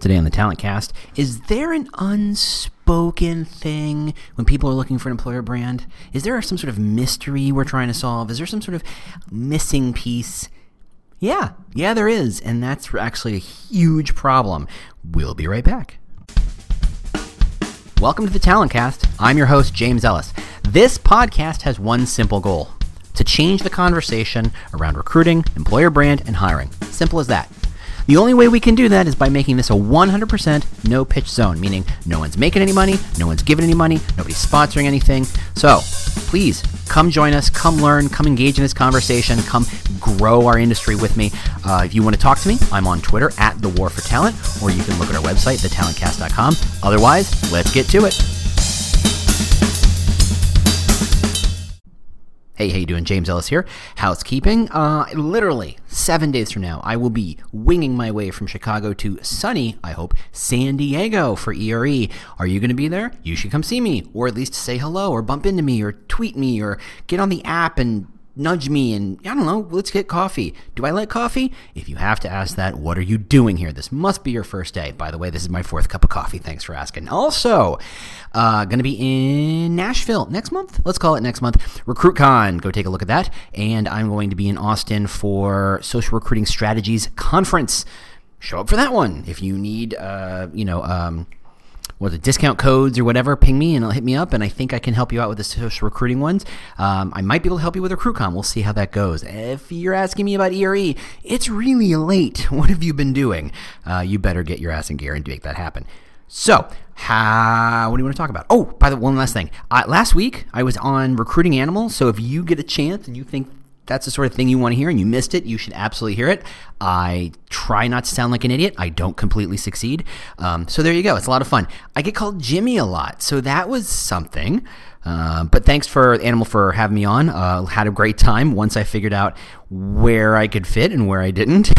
Today on the Talent Cast, is there an unspoken thing when people are looking for an employer brand? Is there some sort of mystery we're trying to solve? Is there some sort of missing piece? Yeah, yeah, there is, and that's actually a huge problem. We'll be right back. Welcome to the Talent Cast. I'm your host, James Ellis. This podcast has one simple goal to change the conversation around recruiting, employer brand, and hiring. Simple as that. The only way we can do that is by making this a 100% no pitch zone, meaning no one's making any money, no one's giving any money, nobody's sponsoring anything. So please come join us, come learn, come engage in this conversation, come grow our industry with me. Uh, if you want to talk to me, I'm on Twitter at The War for Talent, or you can look at our website, thetalentcast.com. Otherwise, let's get to it. Hey, how you doing? James Ellis here. Housekeeping. Uh, literally seven days from now, I will be winging my way from Chicago to sunny, I hope, San Diego for ERE. Are you going to be there? You should come see me, or at least say hello, or bump into me, or tweet me, or get on the app and nudge me and I don't know, let's get coffee. Do I like coffee? If you have to ask that, what are you doing here? This must be your first day. By the way, this is my fourth cup of coffee. Thanks for asking. Also, uh, going to be in Nashville next month. Let's call it next month. RecruitCon. Go take a look at that. And I'm going to be in Austin for Social Recruiting Strategies Conference. Show up for that one if you need, uh, you know. Um, what the discount codes or whatever, ping me and it'll hit me up. And I think I can help you out with the social recruiting ones. Um, I might be able to help you with RecruitCon. We'll see how that goes. If you're asking me about ERE, it's really late. What have you been doing? Uh, you better get your ass in gear and make that happen. So, how, what do you want to talk about? Oh, by the way, one last thing. Uh, last week, I was on Recruiting Animals. So, if you get a chance and you think that's the sort of thing you want to hear and you missed it, you should absolutely hear it. I try not to sound like an idiot. I don't completely succeed. Um, so there you go. It's a lot of fun. I get called Jimmy a lot. So that was something. Uh, but thanks for Animal for having me on. Uh, had a great time once I figured out where I could fit and where I didn't.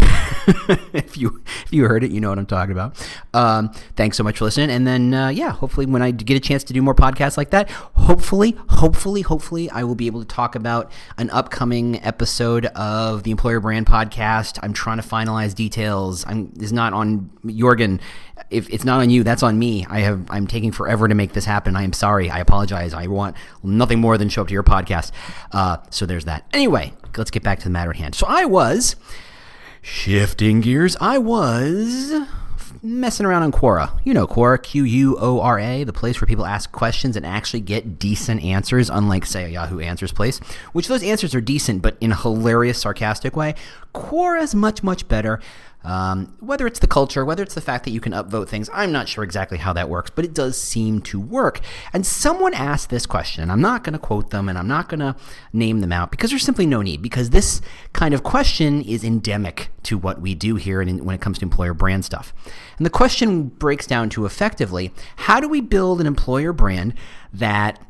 if you if you heard it, you know what I'm talking about. Um, thanks so much for listening. And then uh, yeah, hopefully when I get a chance to do more podcasts like that, hopefully, hopefully, hopefully, I will be able to talk about an upcoming episode of the Employer Brand Podcast. I'm trying to finalize details. I'm is not on Jorgen if it's not on you, that's on me. I have I'm taking forever to make this happen. I am sorry. I apologize. I want nothing more than show up to your podcast. Uh, so there's that. Anyway, let's get back to the matter at hand. So I was shifting gears. I was messing around on Quora. You know Quora, Q U O R A, the place where people ask questions and actually get decent answers, unlike, say, a Yahoo Answers place, which those answers are decent, but in a hilarious, sarcastic way. Quora is much, much better. Um, whether it's the culture, whether it's the fact that you can upvote things, I'm not sure exactly how that works, but it does seem to work. And someone asked this question, and I'm not going to quote them and I'm not going to name them out because there's simply no need, because this kind of question is endemic to what we do here when it comes to employer brand stuff. And the question breaks down to effectively how do we build an employer brand that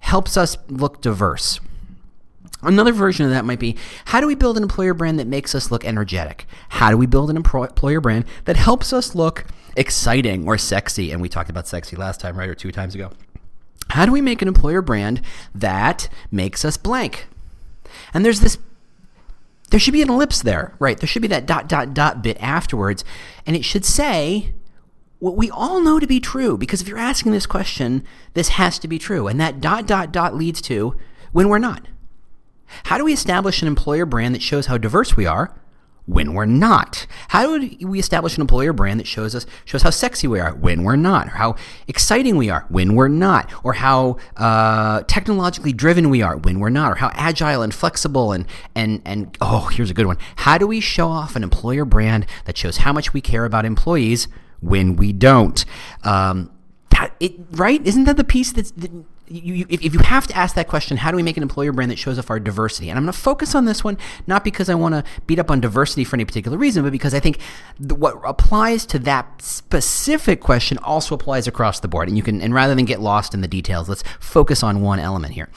helps us look diverse? Another version of that might be how do we build an employer brand that makes us look energetic? How do we build an employer brand that helps us look exciting or sexy? And we talked about sexy last time, right? Or two times ago. How do we make an employer brand that makes us blank? And there's this, there should be an ellipse there, right? There should be that dot, dot, dot bit afterwards. And it should say what we all know to be true. Because if you're asking this question, this has to be true. And that dot, dot, dot leads to when we're not. How do we establish an employer brand that shows how diverse we are when we're not? How do we establish an employer brand that shows us shows how sexy we are when we're not, or how exciting we are when we're not, or how uh, technologically driven we are when we're not, or how agile and flexible and and and oh, here's a good one. How do we show off an employer brand that shows how much we care about employees when we don't? Um, that, it, right? Isn't that the piece that's that, you, you, if, you have to ask that question, how do we make an employer brand that shows off our diversity? And I'm going to focus on this one, not because I want to beat up on diversity for any particular reason, but because I think what applies to that specific question also applies across the board. And you can, and rather than get lost in the details, let's focus on one element here.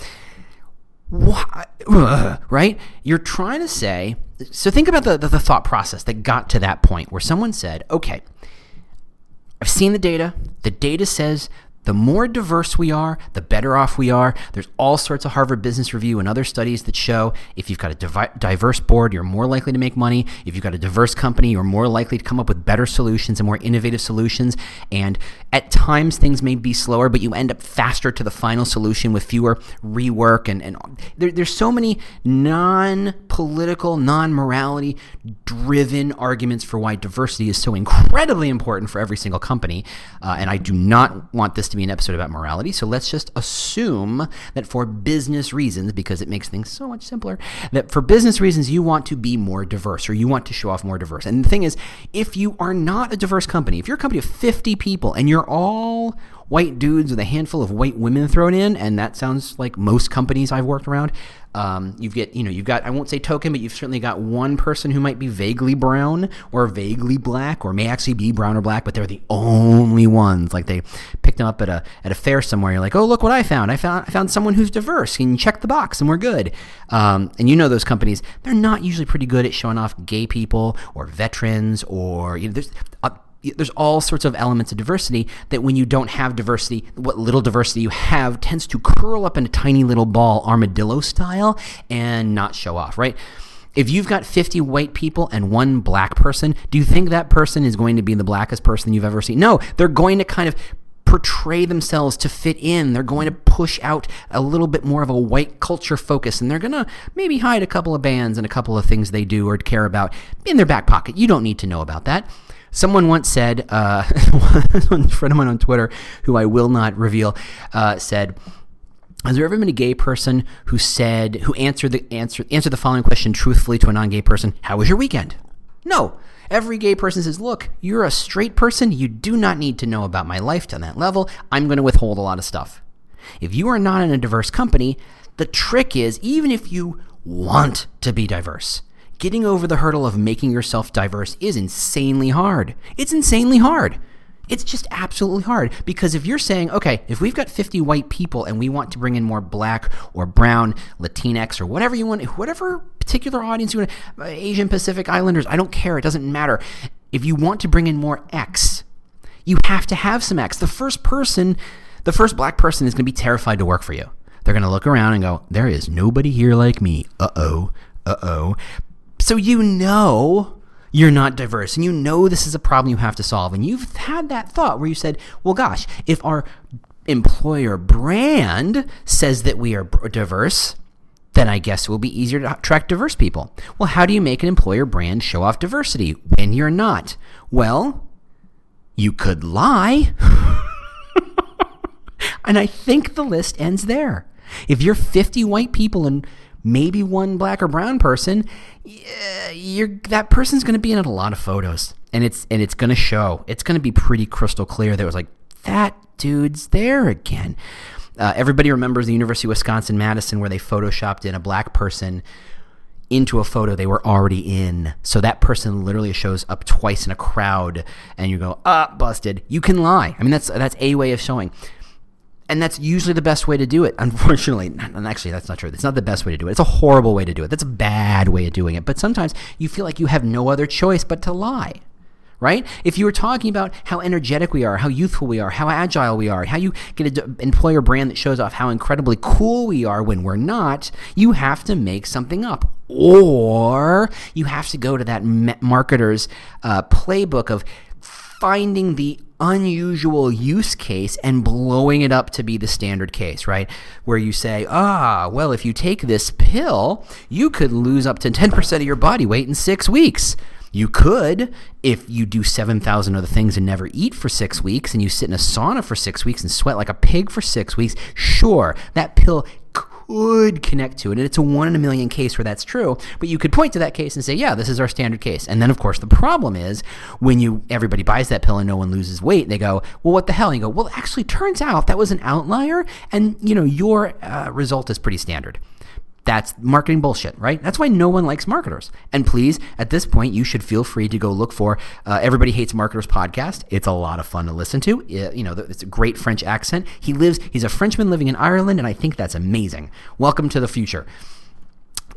right? You're trying to say, so think about the, the, the thought process that got to that point where someone said, okay, I've seen the data. The data says The more diverse we are, the better off we are. There's all sorts of Harvard Business Review and other studies that show if you've got a diverse board, you're more likely to make money. If you've got a diverse company, you're more likely to come up with better solutions and more innovative solutions. And at times, things may be slower, but you end up faster to the final solution with fewer rework. And, and there, there's so many non political, non morality driven arguments for why diversity is so incredibly important for every single company. Uh, and I do not want this to be an episode about morality. So let's just assume that for business reasons, because it makes things so much simpler, that for business reasons, you want to be more diverse or you want to show off more diverse. And the thing is, if you are not a diverse company, if you're a company of 50 people and you're all white dudes with a handful of white women thrown in, and that sounds like most companies I've worked around. Um, you've get, you know, you've got, I won't say token, but you've certainly got one person who might be vaguely brown or vaguely black, or may actually be brown or black, but they're the only ones. Like they picked them up at a at a fair somewhere. You're like, oh, look what I found! I found I found someone who's diverse. Can you check the box, and we're good. Um, and you know those companies, they're not usually pretty good at showing off gay people or veterans or you know, there's. Uh, there's all sorts of elements of diversity that when you don't have diversity, what little diversity you have tends to curl up in a tiny little ball, armadillo style, and not show off, right? If you've got 50 white people and one black person, do you think that person is going to be the blackest person you've ever seen? No, they're going to kind of portray themselves to fit in. They're going to push out a little bit more of a white culture focus, and they're going to maybe hide a couple of bands and a couple of things they do or care about in their back pocket. You don't need to know about that. Someone once said, uh, one friend of mine on Twitter, who I will not reveal, uh, said, has there ever been a gay person who said, who answered the answer, answered the following question truthfully to a non-gay person? How was your weekend? No. Every gay person says, look, you're a straight person. You do not need to know about my life to that level. I'm going to withhold a lot of stuff. If you are not in a diverse company, the trick is, even if you want to be diverse, getting over the hurdle of making yourself diverse is insanely hard. It's insanely hard. It's just absolutely hard because if you're saying, okay, if we've got 50 white people and we want to bring in more black or brown, Latinx or whatever you want, whatever particular audience you want, uh, Asian Pacific Islanders, I don't care. It doesn't matter. If you want to bring in more X, you have to have some X. The first person, the first black person is going to be terrified to work for you. They're going to look around and go, there is nobody here like me. Uh oh. Uh oh. So you know you're not diverse and you know this is a problem you have to solve. And you've had that thought where you said, well, gosh, if our employer brand says that we are diverse, then I guess it will be easier to attract diverse people. Well, how do you make an employer brand show off diversity when you're not? Well, you could lie. and I think the list ends there. If you're 50 white people and maybe one black or brown person, you're that person's going to be in a lot of photos, and it's and it's going to show. It's going to be pretty crystal clear. That was like that dude's there again. Uh, everybody remembers the University of Wisconsin Madison where they photoshopped in a black person into a photo they were already in. So that person literally shows up twice in a crowd, and you go, ah, busted. You can lie. I mean, that's that's a way of showing and that's usually the best way to do it. Unfortunately, actually, that's not true. It's not the best way to do it. It's a horrible way to do it. That's a bad way of doing it. But sometimes you feel like you have no other choice but to lie. Right? If you were talking about how energetic we are, how youthful we are, how agile we are, how you get an employer brand that shows off how incredibly cool we are when we're not, you have to make something up. Or you have to go to that marketer's uh, playbook of finding the unusual use case and blowing it up to be the standard case, right? Where you say, ah, well, if you take this pill, you could lose up to 10% of your body weight in six weeks. You could if you do 7,000 other things and never eat for six weeks and you sit in a sauna for six weeks and sweat like a pig for six weeks. Sure, that pill could connect to it. And it's a one in a million case where that's true. But you could point to that case and say, yeah, this is our standard case. And then, of course, the problem is when you everybody buys that pill and no one loses weight, they go, well, what the hell? And you go, well, actually, turns out that was an outlier, and you know your uh, result is pretty standard. That's marketing bullshit, right? That's why no one likes marketers. And please, at this point, you should feel free to go look for uh, Everybody Hates Marketers podcast. It's a lot of fun to listen to. It, you know, it's a great French accent. He lives, he's a Frenchman living in Ireland, and I think that's amazing. Welcome to the future.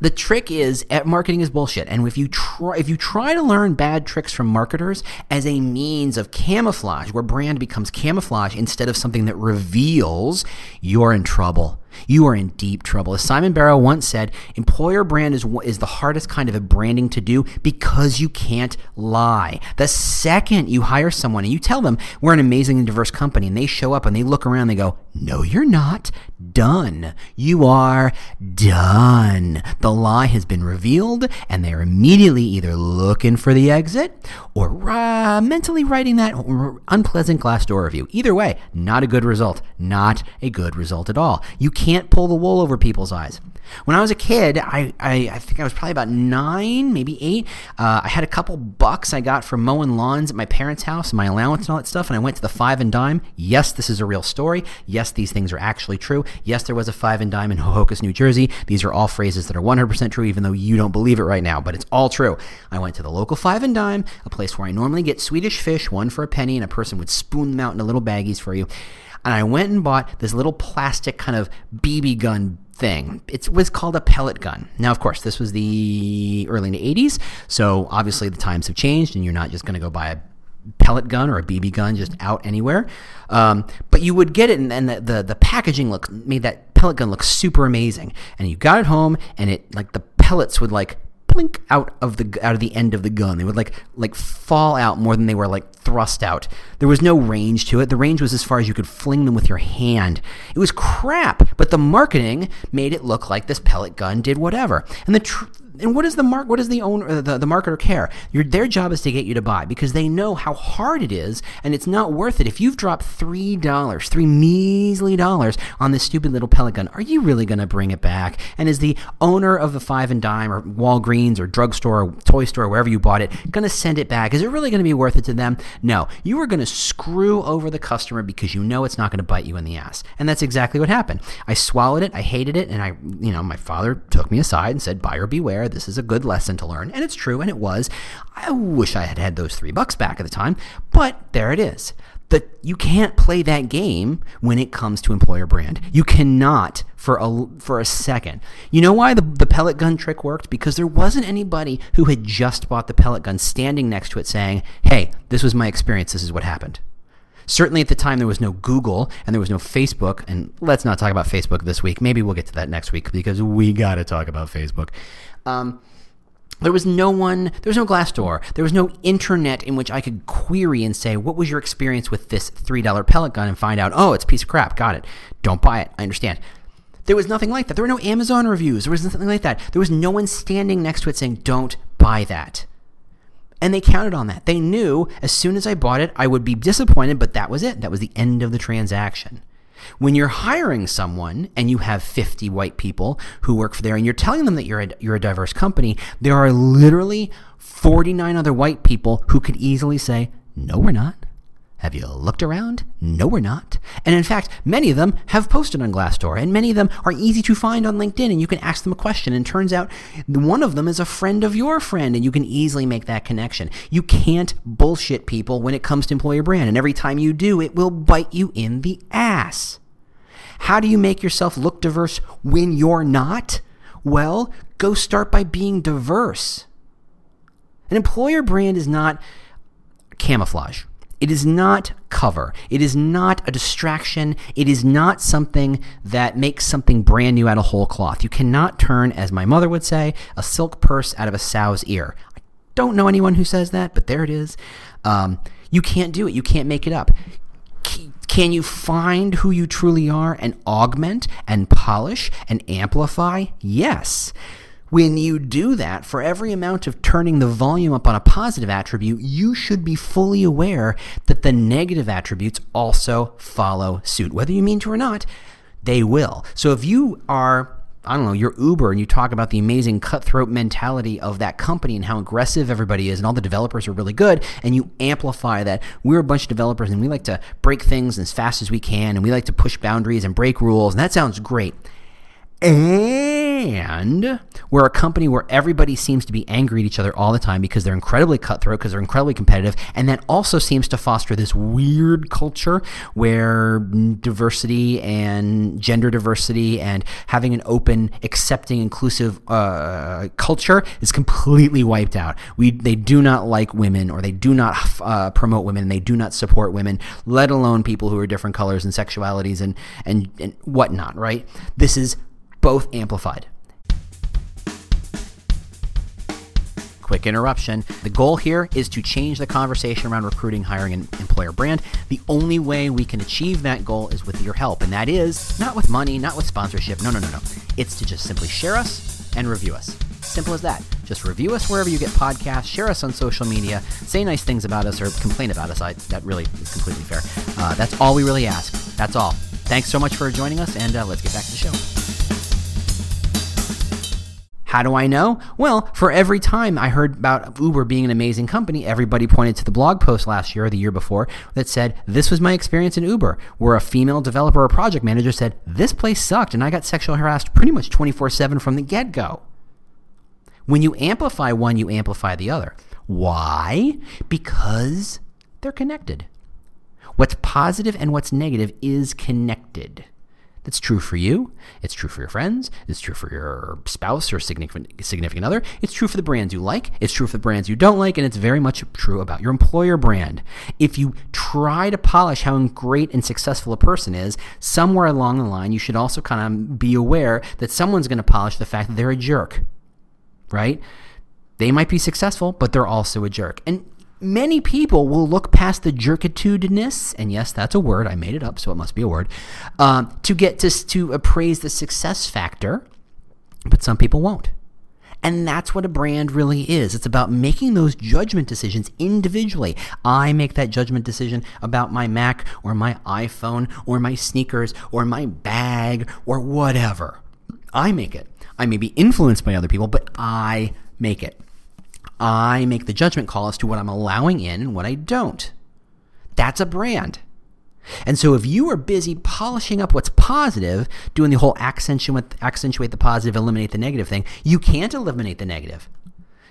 the trick is at marketing is bullshit and if you try if you try to learn bad tricks from marketers as a means of camouflage where brand becomes camouflage instead of something that reveals you're in trouble you are in deep trouble. As Simon Barrow once said, employer brand is, is the hardest kind of a branding to do because you can't lie. The second you hire someone and you tell them we're an amazing and diverse company and they show up and they look around, and they go, no, you're not. Done. You are done. The lie has been revealed and they're immediately either looking for the exit or uh, mentally writing that unpleasant Glassdoor review. Either way, not a good result. Not a good result at all. You can't pull the wool over people's eyes. When I was a kid, I, I, I think I was probably about nine, maybe eight. Uh, I had a couple bucks I got from mowing lawns at my parents' house, my allowance and all that stuff, and I went to the five and dime. Yes, this is a real story. Yes, these things are actually true. Yes, there was a five and dime in Ho-Ho-Kus, New Jersey. These are all phrases that are 100% true, even though you don't believe it right now, but it's all true. I went to the local five and dime, a place where I normally get Swedish fish, one for a penny, and a person would spoon them out into little baggies for you and I went and bought this little plastic kind of BB gun thing. It was called a pellet gun. Now, of course, this was the early 80s, so obviously the times have changed, and you're not just going to go buy a pellet gun or a BB gun just out anywhere. Um, but you would get it, and, and the, the, the packaging look made that pellet gun look super amazing. And you got it home, and it like the pellets would like blink out of the out of the end of the gun. They would like like fall out more than they were like thrust out. There was no range to it. The range was as far as you could fling them with your hand. It was crap, but the marketing made it look like this pellet gun did whatever. And the tr- and what does the mark? What does the owner, the, the marketer care? Your, their job is to get you to buy because they know how hard it is, and it's not worth it. If you've dropped three dollars, three measly dollars on this stupid little pellet gun, are you really going to bring it back? And is the owner of the five and dime or Walgreens or drugstore or toy store, or wherever you bought it, going to send it back? Is it really going to be worth it to them? No, you are going to screw over the customer because you know it's not going to bite you in the ass, and that's exactly what happened. I swallowed it, I hated it, and I, you know, my father took me aside and said, "Buyer beware." This is a good lesson to learn. And it's true, and it was. I wish I had had those three bucks back at the time, but there it is. That you can't play that game when it comes to employer brand. You cannot for a for a second. You know why the the pellet gun trick worked? Because there wasn't anybody who had just bought the pellet gun standing next to it saying, "Hey, this was my experience. This is what happened." Certainly at the time, there was no Google and there was no Facebook. And let's not talk about Facebook this week. Maybe we'll get to that next week because we got to talk about Facebook. Um, there was no one, there was no Glassdoor. There was no internet in which I could query and say, what was your experience with this $3 pellet gun and find out, oh, it's a piece of crap. Got it. Don't buy it. I understand. There was nothing like that. There were no Amazon reviews. There was nothing like that. There was no one standing next to it saying, don't buy that. And they counted on that. They knew as soon as I bought it, I would be disappointed, but that was it. That was the end of the transaction. When you're hiring someone and you have 50 white people who work for there and you're telling them that you're a, you're a diverse company, there are literally 49 other white people who could easily say, No, we're not. Have you looked around? No, we're not. And in fact, many of them have posted on Glassdoor, and many of them are easy to find on LinkedIn, and you can ask them a question, and turns out one of them is a friend of your friend, and you can easily make that connection. You can't bullshit people when it comes to employer brand, and every time you do, it will bite you in the ass. How do you make yourself look diverse when you're not? Well, go start by being diverse. An employer brand is not camouflage. It is not cover. It is not a distraction. It is not something that makes something brand new out of whole cloth. You cannot turn, as my mother would say, a silk purse out of a sow's ear. I don't know anyone who says that, but there it is. Um, you can't do it. You can't make it up. Can you find who you truly are and augment and polish and amplify? Yes. When you do that, for every amount of turning the volume up on a positive attribute, you should be fully aware that the negative attributes also follow suit. Whether you mean to or not, they will. So if you are I don't know, you're Uber and you talk about the amazing cutthroat mentality of that company and how aggressive everybody is and all the developers are really good, and you amplify that we're a bunch of developers and we like to break things as fast as we can and we like to push boundaries and break rules, and that sounds great and we're a company where everybody seems to be angry at each other all the time because they're incredibly cutthroat, because they're incredibly competitive, and that also seems to foster this weird culture where diversity and gender diversity and having an open, accepting, inclusive uh, culture is completely wiped out. We they do not like women, or they do not uh, promote women, and they do not support women, let alone people who are different colors and sexualities and and and whatnot. Right? This is both amplified. Quick interruption. The goal here is to change the conversation around recruiting, hiring, and employer brand. The only way we can achieve that goal is with your help, and that is not with money, not with sponsorship. No, no, no, no. It's to just simply share us and review us. Simple as that. Just review us wherever you get podcasts, share us on social media, say nice things about us, or complain about us. I, that really is completely fair. Uh, that's all we really ask. That's all. Thanks so much for joining us, and uh, let's get back to the show. How do I know? Well, for every time I heard about Uber being an amazing company, everybody pointed to the blog post last year or the year before that said, This was my experience in Uber, where a female developer or project manager said, This place sucked, and I got sexually harassed pretty much 24 7 from the get go. When you amplify one, you amplify the other. Why? Because they're connected. What's positive and what's negative is connected. That's true for you. It's true for your friends. It's true for your spouse or significant, significant other. It's true for the brands you like. It's true for the brands you don't like. And it's very much true about your employer brand. If you try to polish how great and successful a person is, somewhere along the line, you should also kind of be aware that someone's going to polish the fact that they're a jerk, right? They might be successful, but they're also a jerk. And many people will look past the jerkitudinous, and yes, that's a word. I made it up, so it must be a word, um, to get to, to appraise the success factor, but some people won't. And that's what a brand really is. It's about making those judgment decisions individually. I make that judgment decision about my Mac or my iPhone or my sneakers or my bag or whatever. I make it. I may be influenced by other people, but I make it. I make the judgment call as to what I'm allowing in and what I don't. That's a brand. And so if you are busy polishing up what's positive, doing the whole accentuate, the positive, eliminate the negative thing, you can't eliminate the negative.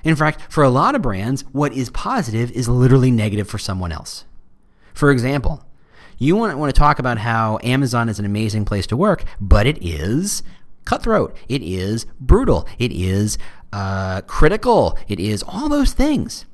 In fact, for a lot of brands, what is positive is literally negative for someone else. For example, you want to talk about how Amazon is an amazing place to work, but it is cutthroat. It is brutal. It is uh, critical. It is all those things.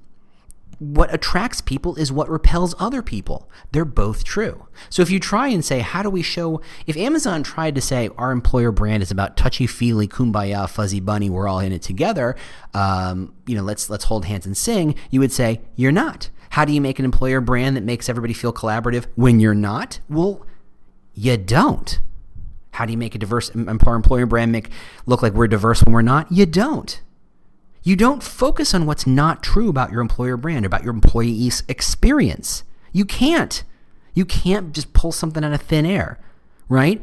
What attracts people is what repels other people. They're both true. So if you try and say, how do we show, if Amazon tried to say our employer brand is about touchy feely, kumbaya, fuzzy bunny, we're all in it together, um, you know, let's let's hold hands and sing, you would say you're not. How do you make an employer brand that makes everybody feel collaborative when you're not? Well, you don't. How do you make a diverse employer brand make look like we're diverse when we're not? You don't. You don't focus on what's not true about your employer brand, about your employee's experience. You can't. You can't just pull something out of thin air, right?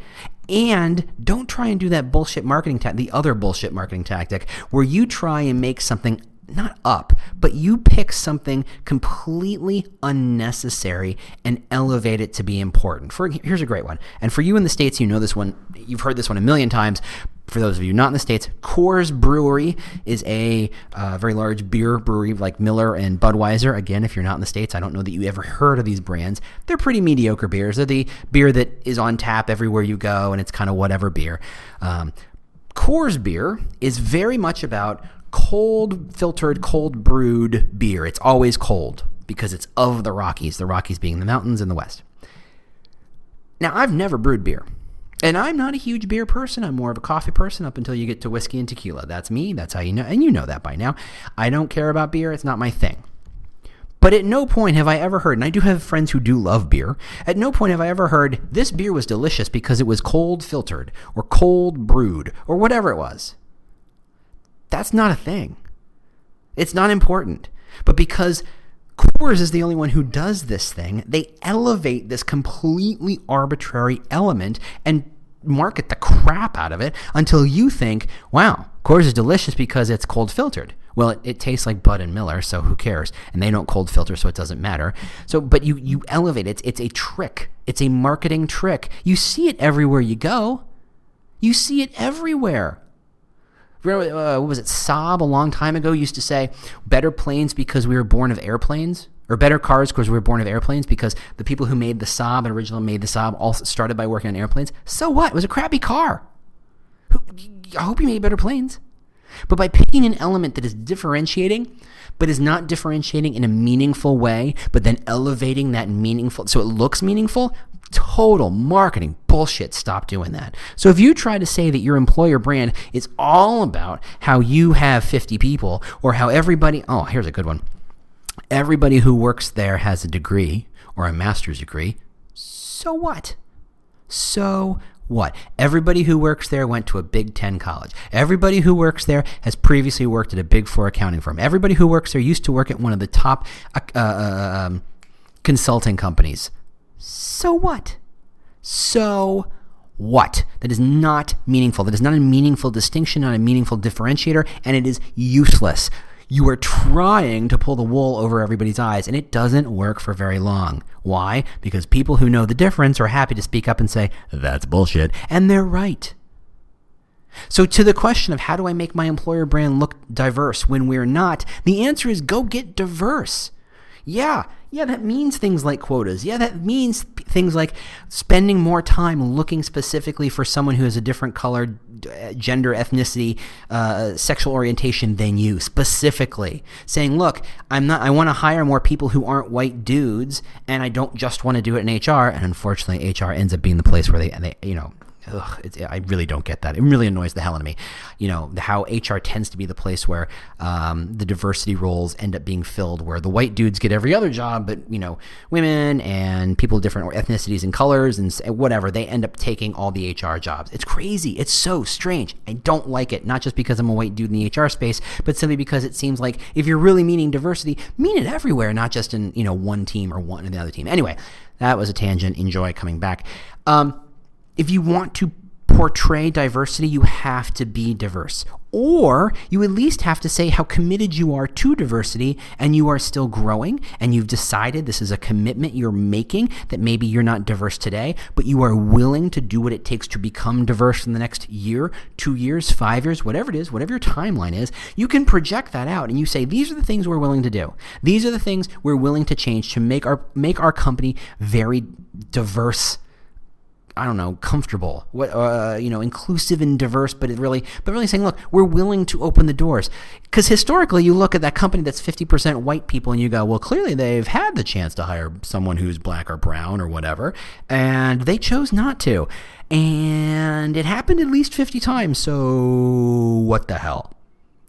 And don't try and do that bullshit marketing tactic, the other bullshit marketing tactic, where you try and make something not up, but you pick something completely unnecessary and elevate it to be important. For here's a great one. And for you in the states, you know this one. You've heard this one a million times. For those of you not in the states, Coors Brewery is a uh, very large beer brewery like Miller and Budweiser. Again, if you're not in the states, I don't know that you ever heard of these brands. They're pretty mediocre beers. They're the beer that is on tap everywhere you go, and it's kind of whatever beer. Um, Coors beer is very much about cold filtered, cold brewed beer. It's always cold because it's of the Rockies, the Rockies being the mountains in the west. Now, I've never brewed beer. And I'm not a huge beer person. I'm more of a coffee person up until you get to whiskey and tequila. That's me. That's how you know. And you know that by now. I don't care about beer. It's not my thing. But at no point have I ever heard, and I do have friends who do love beer, at no point have I ever heard this beer was delicious because it was cold filtered or cold brewed or whatever it was. That's not a thing. It's not important. But because Coors is the only one who does this thing, they elevate this completely arbitrary element and market the crap out of it until you think, wow, Coors is delicious because it's cold filtered. Well, it, it, tastes like Bud and Miller, so who cares? And they don't cold filter, so it doesn't matter. So, but you you elevate it. It's, it's a trick. It's a marketing trick. You see it everywhere you go. You see it everywhere. Remember, uh, what was it? Saab a long time ago used to say, better planes because we were born of airplanes, or better cars because we were born of airplanes because the people who made the Saab and originally made the Saab all started by working on airplanes. So what? It was a crappy car. I hope you made better planes. But by picking an element that is differentiating, but is not differentiating in a meaningful way, but then elevating that meaningful so it looks meaningful, total marketing bullshit. Stop doing that. So if you try to say that your employer brand is all about how you have 50 people or how everybody, oh, here's a good one. Everybody who works there has a degree or a master's degree. So what? So what? Everybody who works there went to a Big Ten college. Everybody who works there has previously worked at a Big Four accounting firm. Everybody who works there used to work at one of the top uh, uh, um, consulting companies. So what? So what? That is not meaningful. That is not a meaningful distinction, not a meaningful differentiator, and it is useless. You are trying to pull the wool over everybody's eyes, and it doesn't work for very long. Why? Because people who know the difference are happy to speak up and say, that's bullshit, and they're right. So, to the question of how do I make my employer brand look diverse when we're not, the answer is go get diverse. Yeah, yeah, that means things like quotas. Yeah, that means things like spending more time looking specifically for someone who has a different color, gender, ethnicity, uh, sexual orientation than you, specifically. Saying, look, I'm not, I want to hire more people who aren't white dudes, and I don't just want to do it in HR. And unfortunately, HR ends up being the place where they, they you know, ugh, I really don't get that. It really annoys the hell out of me. You know, how HR tends to be the place where um, the diversity roles end up being filled, where the white dudes get every other job, but, you know, women and people of different ethnicities and colors and whatever, they end up taking all the HR jobs. It's crazy. It's so strange. I don't like it, not just because I'm a white dude in the HR space, but simply because it seems like if you're really meaning diversity, mean it everywhere, not just in, you know, one team or one in the other team. Anyway, that was a tangent. Enjoy coming back. Um, if you want to portray diversity, you have to be diverse. Or you at least have to say how committed you are to diversity and you are still growing and you've decided this is a commitment you're making that maybe you're not diverse today, but you are willing to do what it takes to become diverse in the next year, two years, five years, whatever it is, whatever your timeline is. You can project that out and you say, these are the things we're willing to do. These are the things we're willing to change to make our, make our company very diverse I don't know, comfortable, what, uh, you know, inclusive and diverse, but really, but really saying, look, we're willing to open the doors. Because historically, you look at that company that's 50% white people and you go, well, clearly they've had the chance to hire someone who's black or brown or whatever, and they chose not to. And it happened at least 50 times, so what the hell?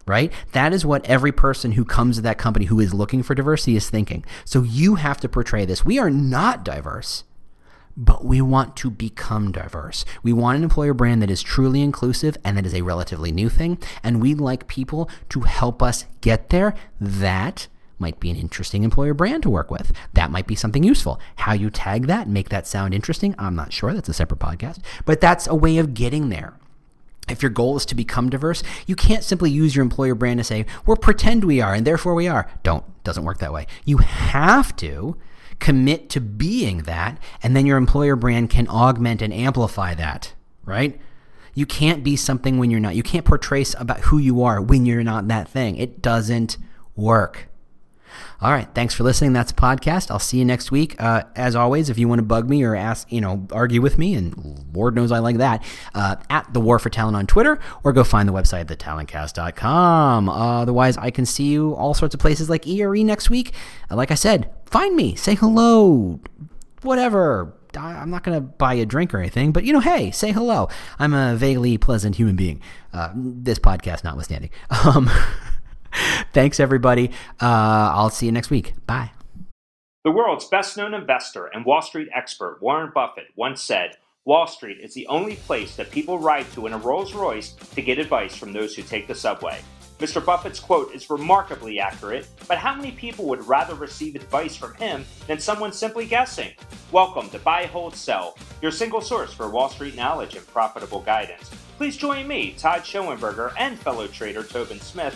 right? That is what every person who comes to that company who is looking for diversity is thinking. So you have to portray this. We are not diverse but we want to become diverse. We want an employer brand that is truly inclusive and that is a relatively new thing. And we'd like people to help us get there. That might be an interesting employer brand to work with. That might be something useful. How you tag that and make that sound interesting, I'm not sure. That's a separate podcast. But that's a way of getting there. If your goal is to become diverse, you can't simply use your employer brand to say, we're pretend we are and therefore we are. Don't. Doesn't work that way. You have to commit to being that, and then your employer brand can augment and amplify that, right? You can't be something when you're not. You can't portray about who you are when you're not that thing. It doesn't work. All right. Thanks for listening. That's a podcast. I'll see you next week. Uh, as always, if you want to bug me or ask, you know, argue with me, and Lord knows I like that, uh, at the War for Talent on Twitter, or go find the website, thetalentcast.com. Uh, otherwise, I can see you all sorts of places like ERE next week. Uh, like I said, find me, say hello, whatever. I'm not going to buy a drink or anything, but you know, hey, say hello. I'm a vaguely pleasant human being. Uh, this podcast notwithstanding. Um, Thanks, everybody. Uh, I'll see you next week. Bye. The world's best known investor and Wall Street expert, Warren Buffett, once said Wall Street is the only place that people ride to in a Rolls Royce to get advice from those who take the subway. Mr. Buffett's quote is remarkably accurate, but how many people would rather receive advice from him than someone simply guessing? Welcome to Buy, Hold, Sell, your single source for Wall Street knowledge and profitable guidance. Please join me, Todd Schoenberger, and fellow trader Tobin Smith,